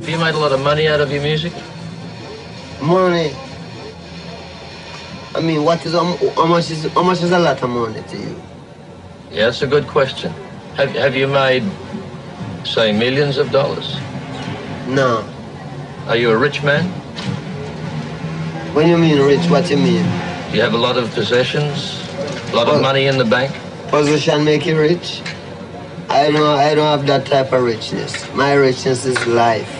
Have you made a lot of money out of your music? Money. I mean, what is how much is how much is a lot of money to you? Yeah, that's a good question. Have Have you made, say, millions of dollars? No. Are you a rich man? When you mean rich, what do you mean? You have a lot of possessions, a lot well, of money in the bank. Possession make you rich. I know I don't have that type of richness. My richness is life.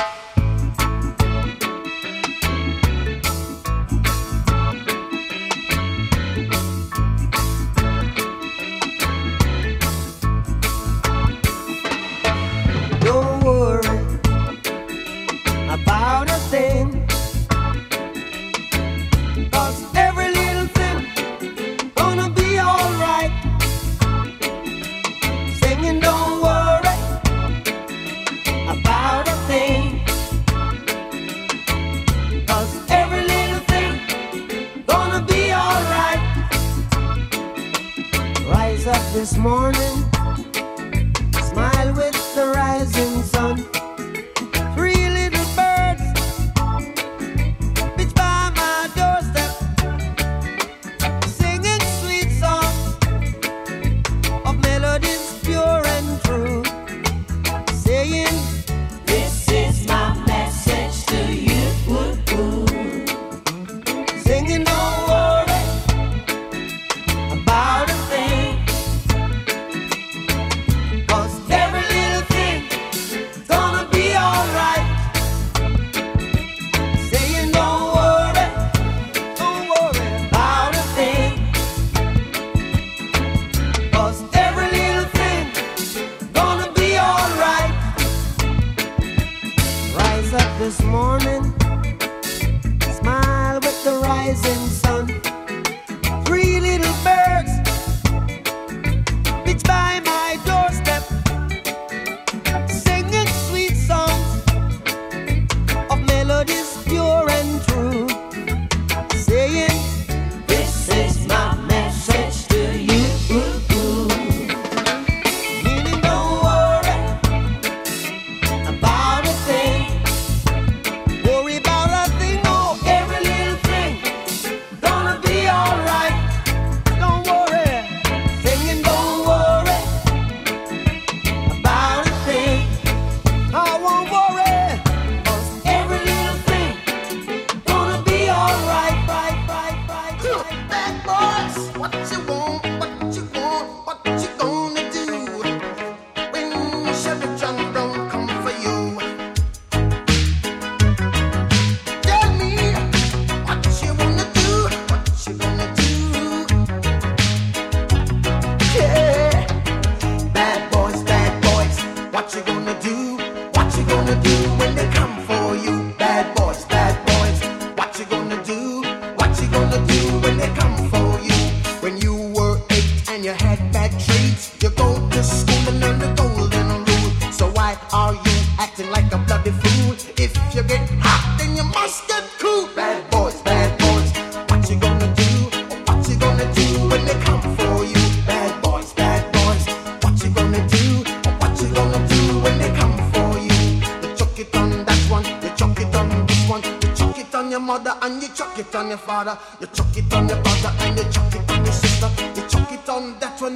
this morning.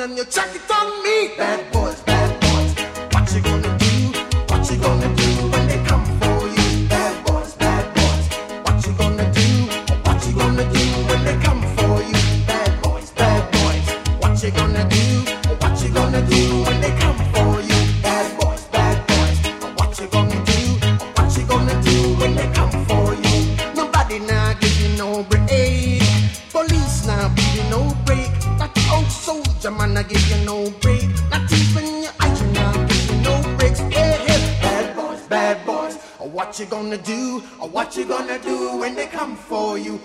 and you check it on me. Bad boys, bad boys, what you gonna do? What you gonna do? you.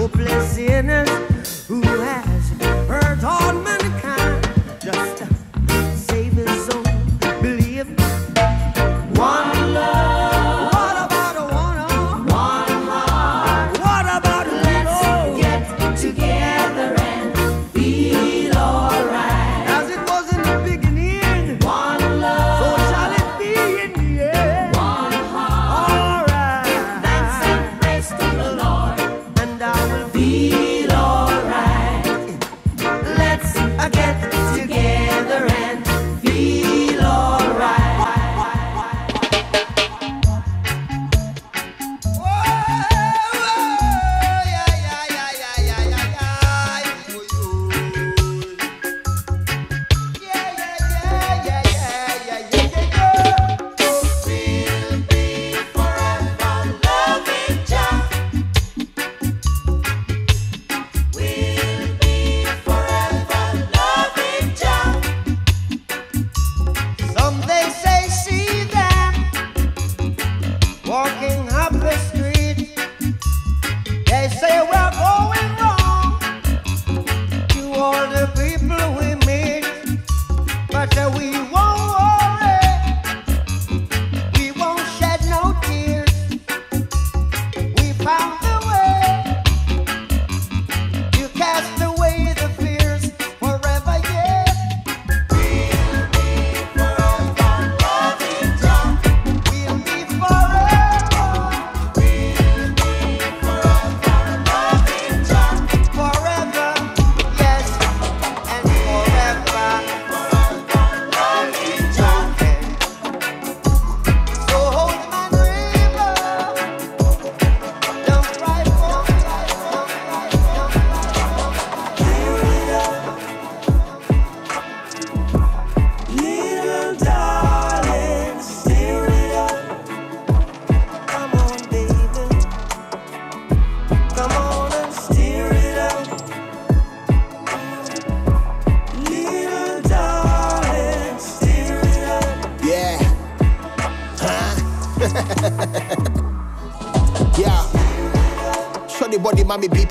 The hopeless sinners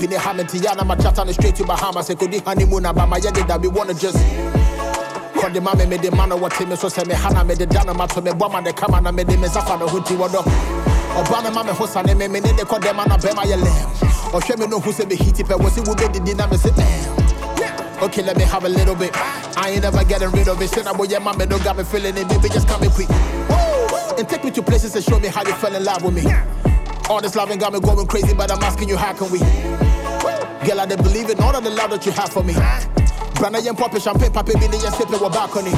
mommy beeping the and my chat to Bahamas. I could the honeymoon, but my yard that we wanna just. Call the made the man what him so say me made the dana mato me and and made the me me ne de call them man bema yele. Or show me no who it, would be the eh. Okay, let me have a little bit. I ain't never getting rid of it. Say, boy, yeah, mama don't got me feeling it. Baby, just come me quick. And take me to places and show me how you fell in love with me. All this loving got me going crazy, but I'm asking you, how can we? Girl, I don't believe in all of the love that you have for me. Brand young poppy champagne, poppy, me, and sipping with balcony.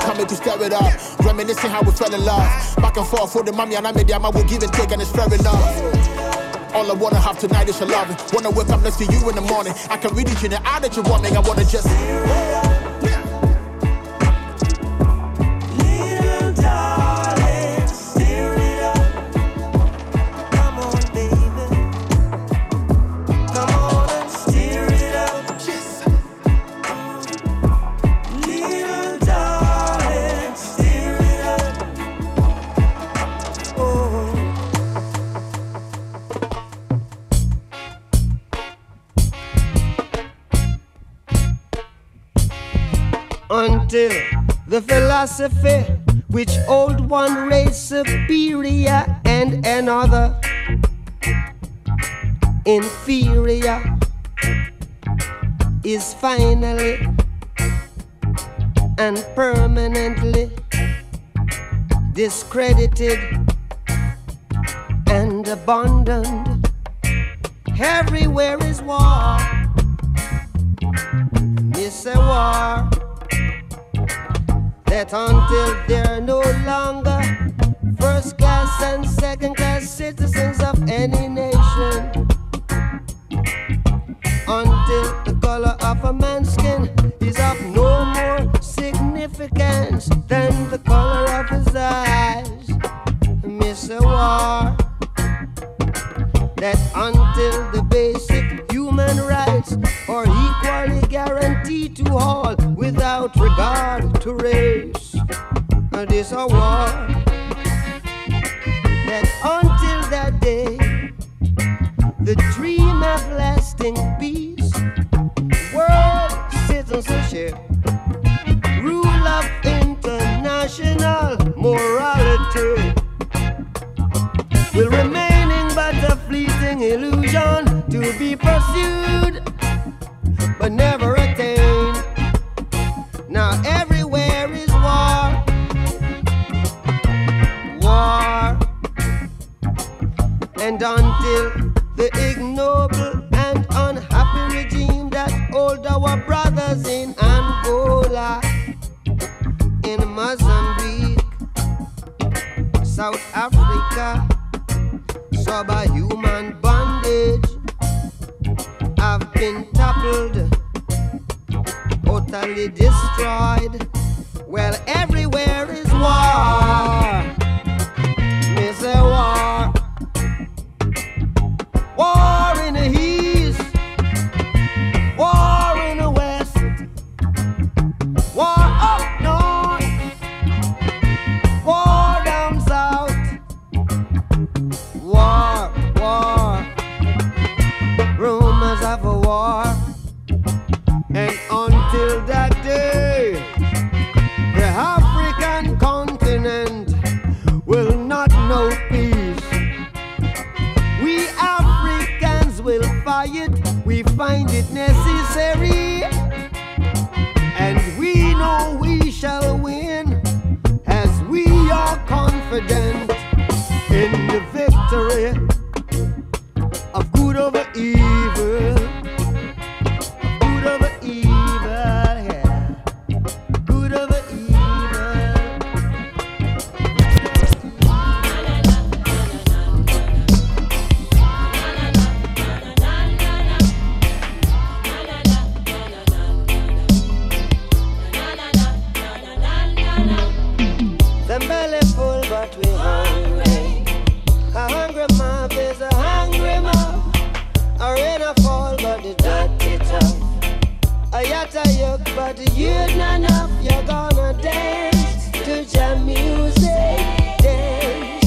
Coming to stir it up, reminiscing how we fell in love. Back and forth for the mommy and I made the I will give and take, and it's fair enough. All I wanna have tonight is your love. Wanna wake up next to you in the morning. I can read it in the eye that you want me. I wanna just. Philosophy which old one raised superior and another inferior is finally and permanently discredited and abandoned. Everywhere is war. It's a war that until they're no longer first class and second class citizens of any nation, until the color of a man's skin is of no more significance than the color of his eyes, miss a war that until the basic This a war. That until that day, the dream of lasting peace, world citizenship, Africa subhuman bondage I've been toppled, utterly destroyed. Well, everywhere is war. a yatta yuk, but you not enough. You're gonna dance to jam music, dance.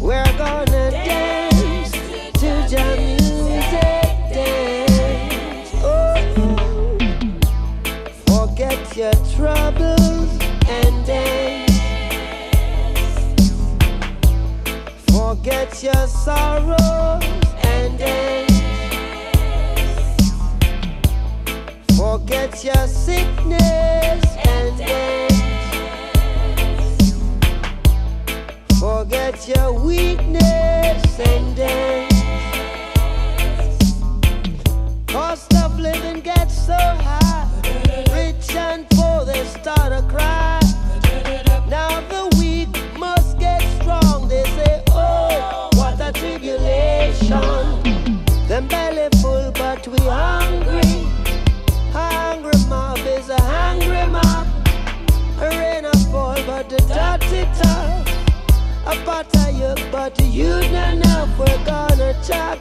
We're gonna dance to jam music, dance. Oh, oh, forget your troubles and dance. Forget your sorrows and dance. Your sickness and. Forget your weakness and to touch it up. About a yoke, but you don't know if we're gonna talk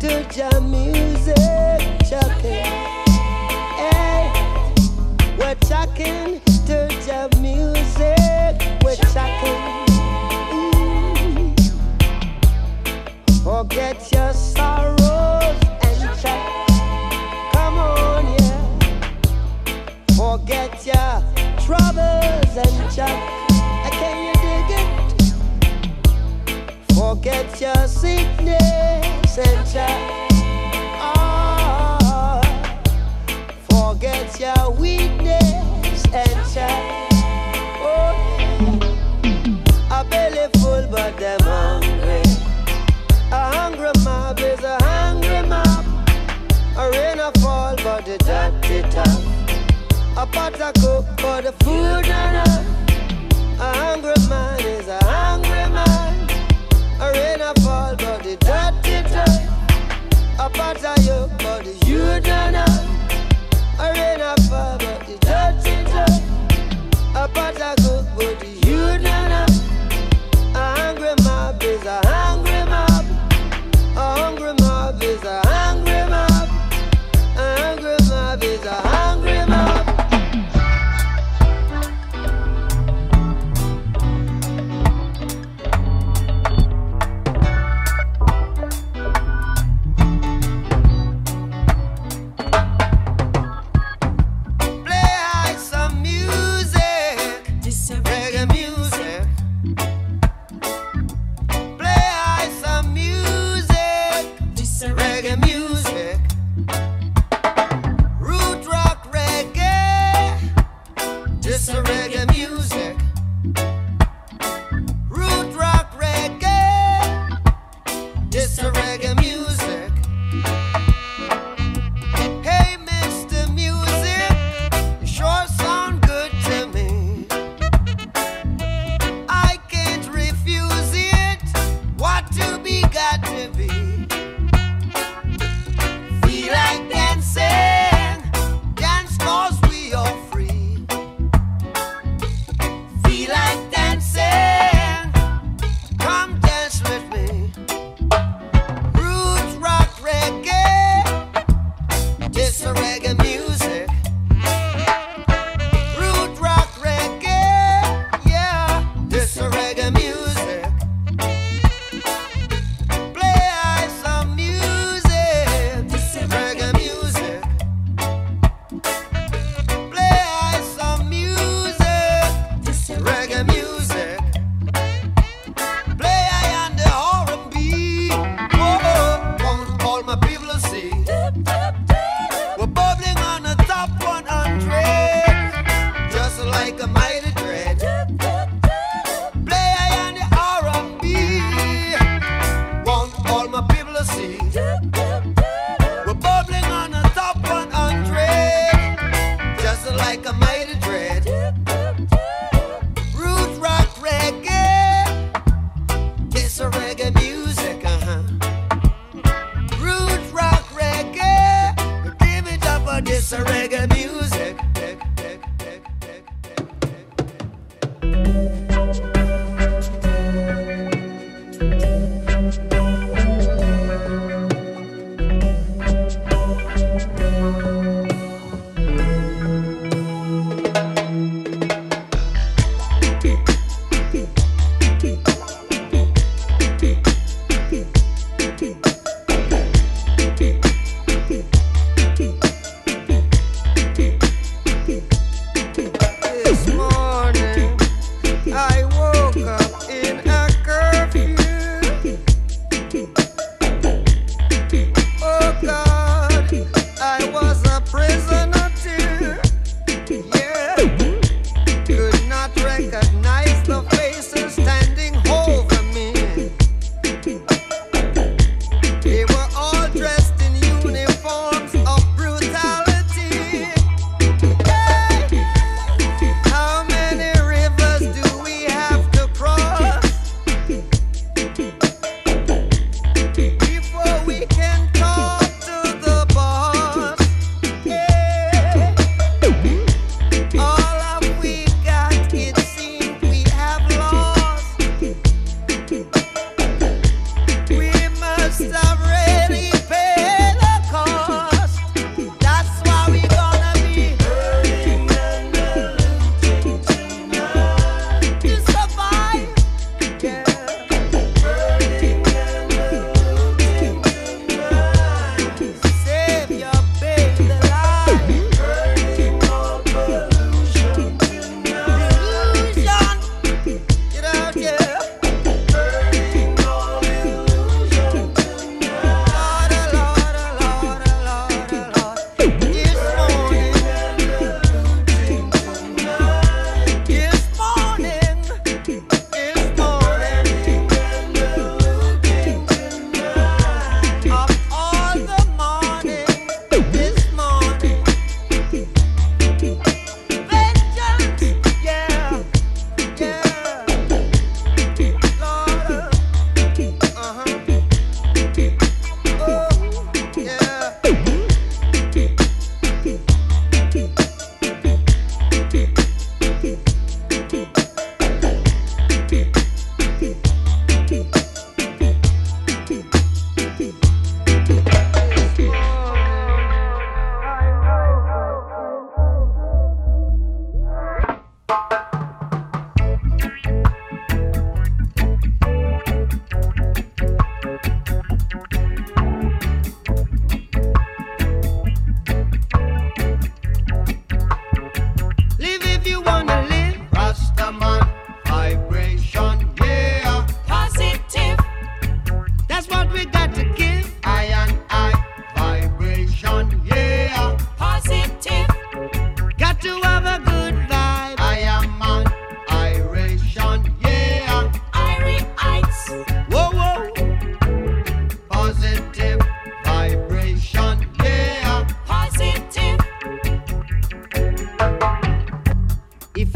to jam music. Chucking. Hey, we're talking to jam music. We're talking. Mm. Mm-hmm. Forget your sorrows and chuck. Come on, yeah. Forget your troubles and chuck. your sickness and child. Oh, forget your weakness and child. Oh, a belly full, but them hungry. A hungry mob is a hungry mob. A rain a fall, but the dirty tough. A pot a cook, but the food and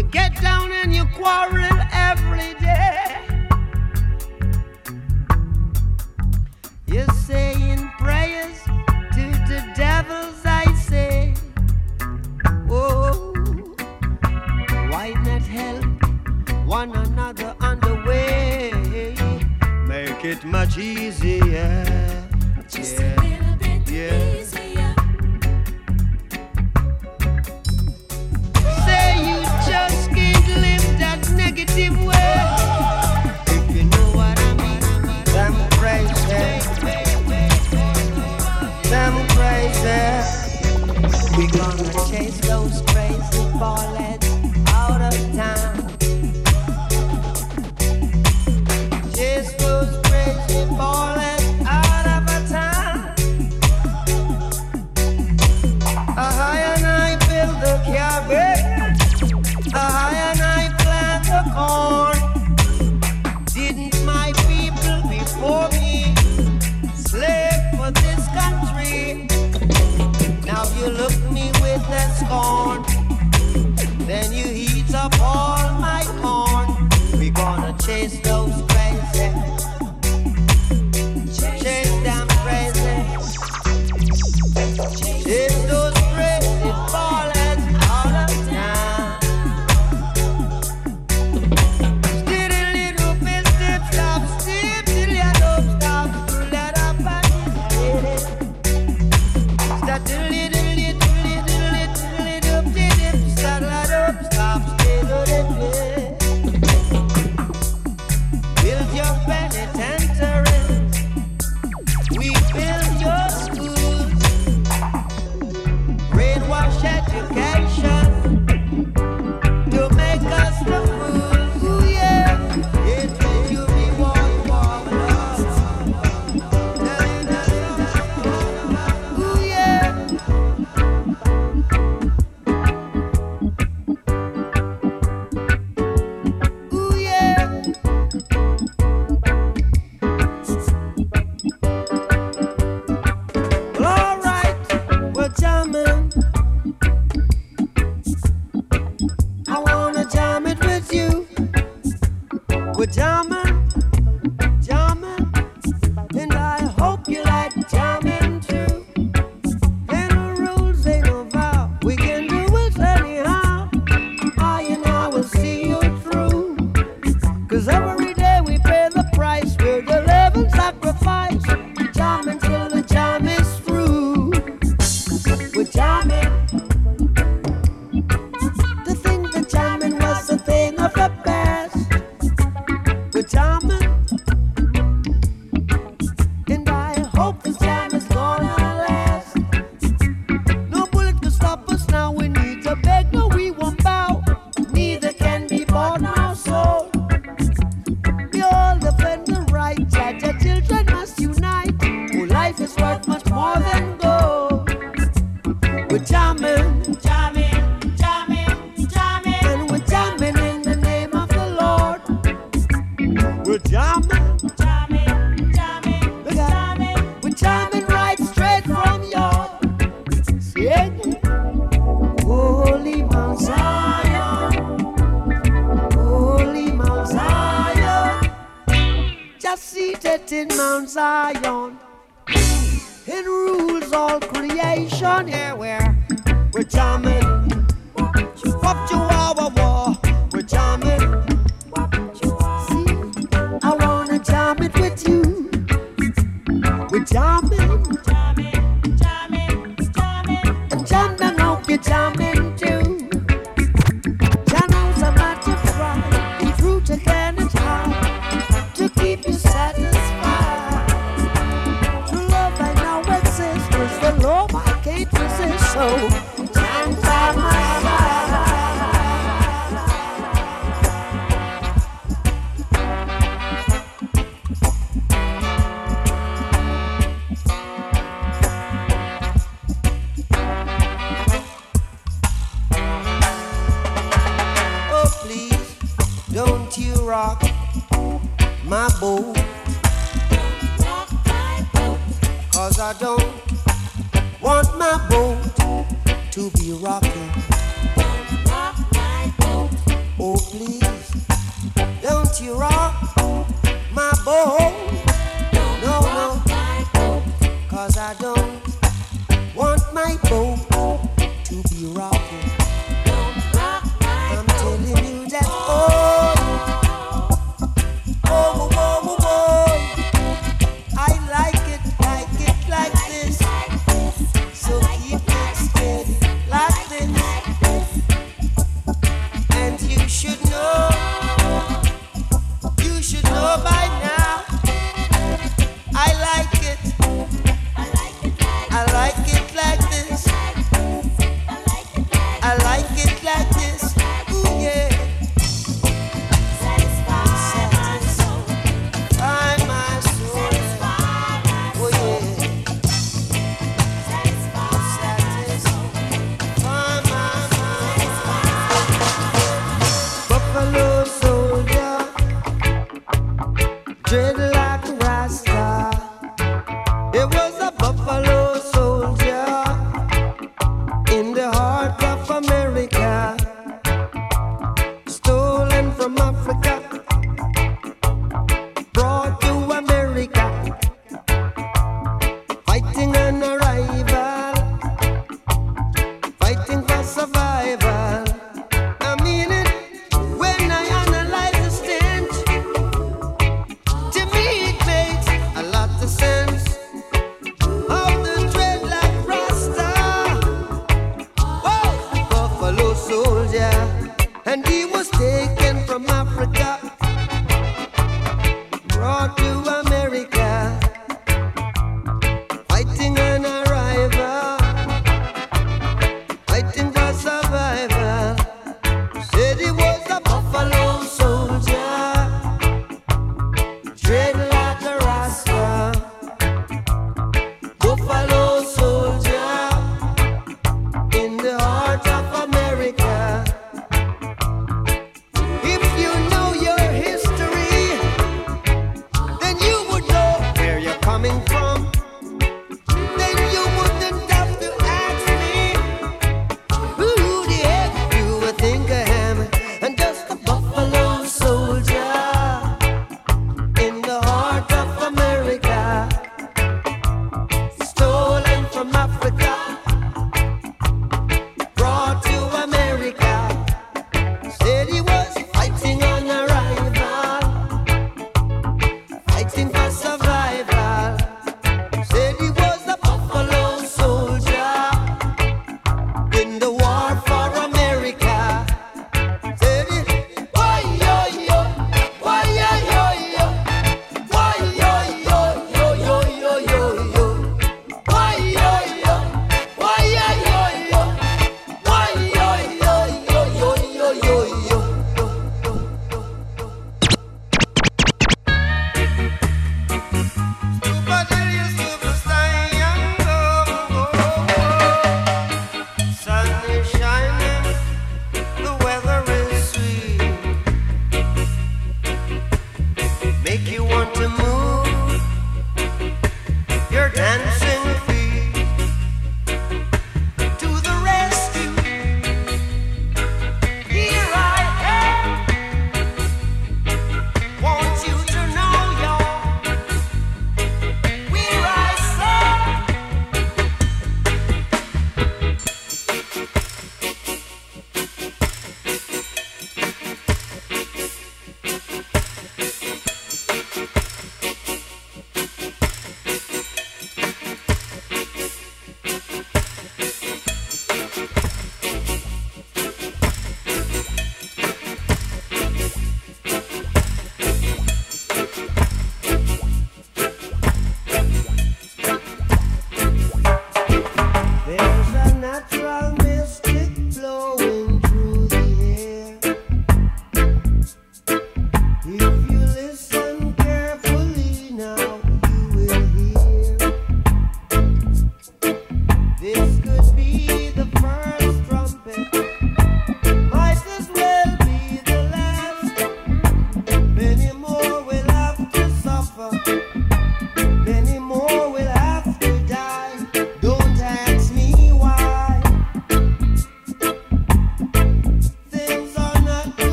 You get down and you quarrel every day. You're saying prayers to the devils, I say. oh, why not help one another on the way? Make it much easier. Just yeah. a little bit yeah. Easier. Price.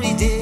Every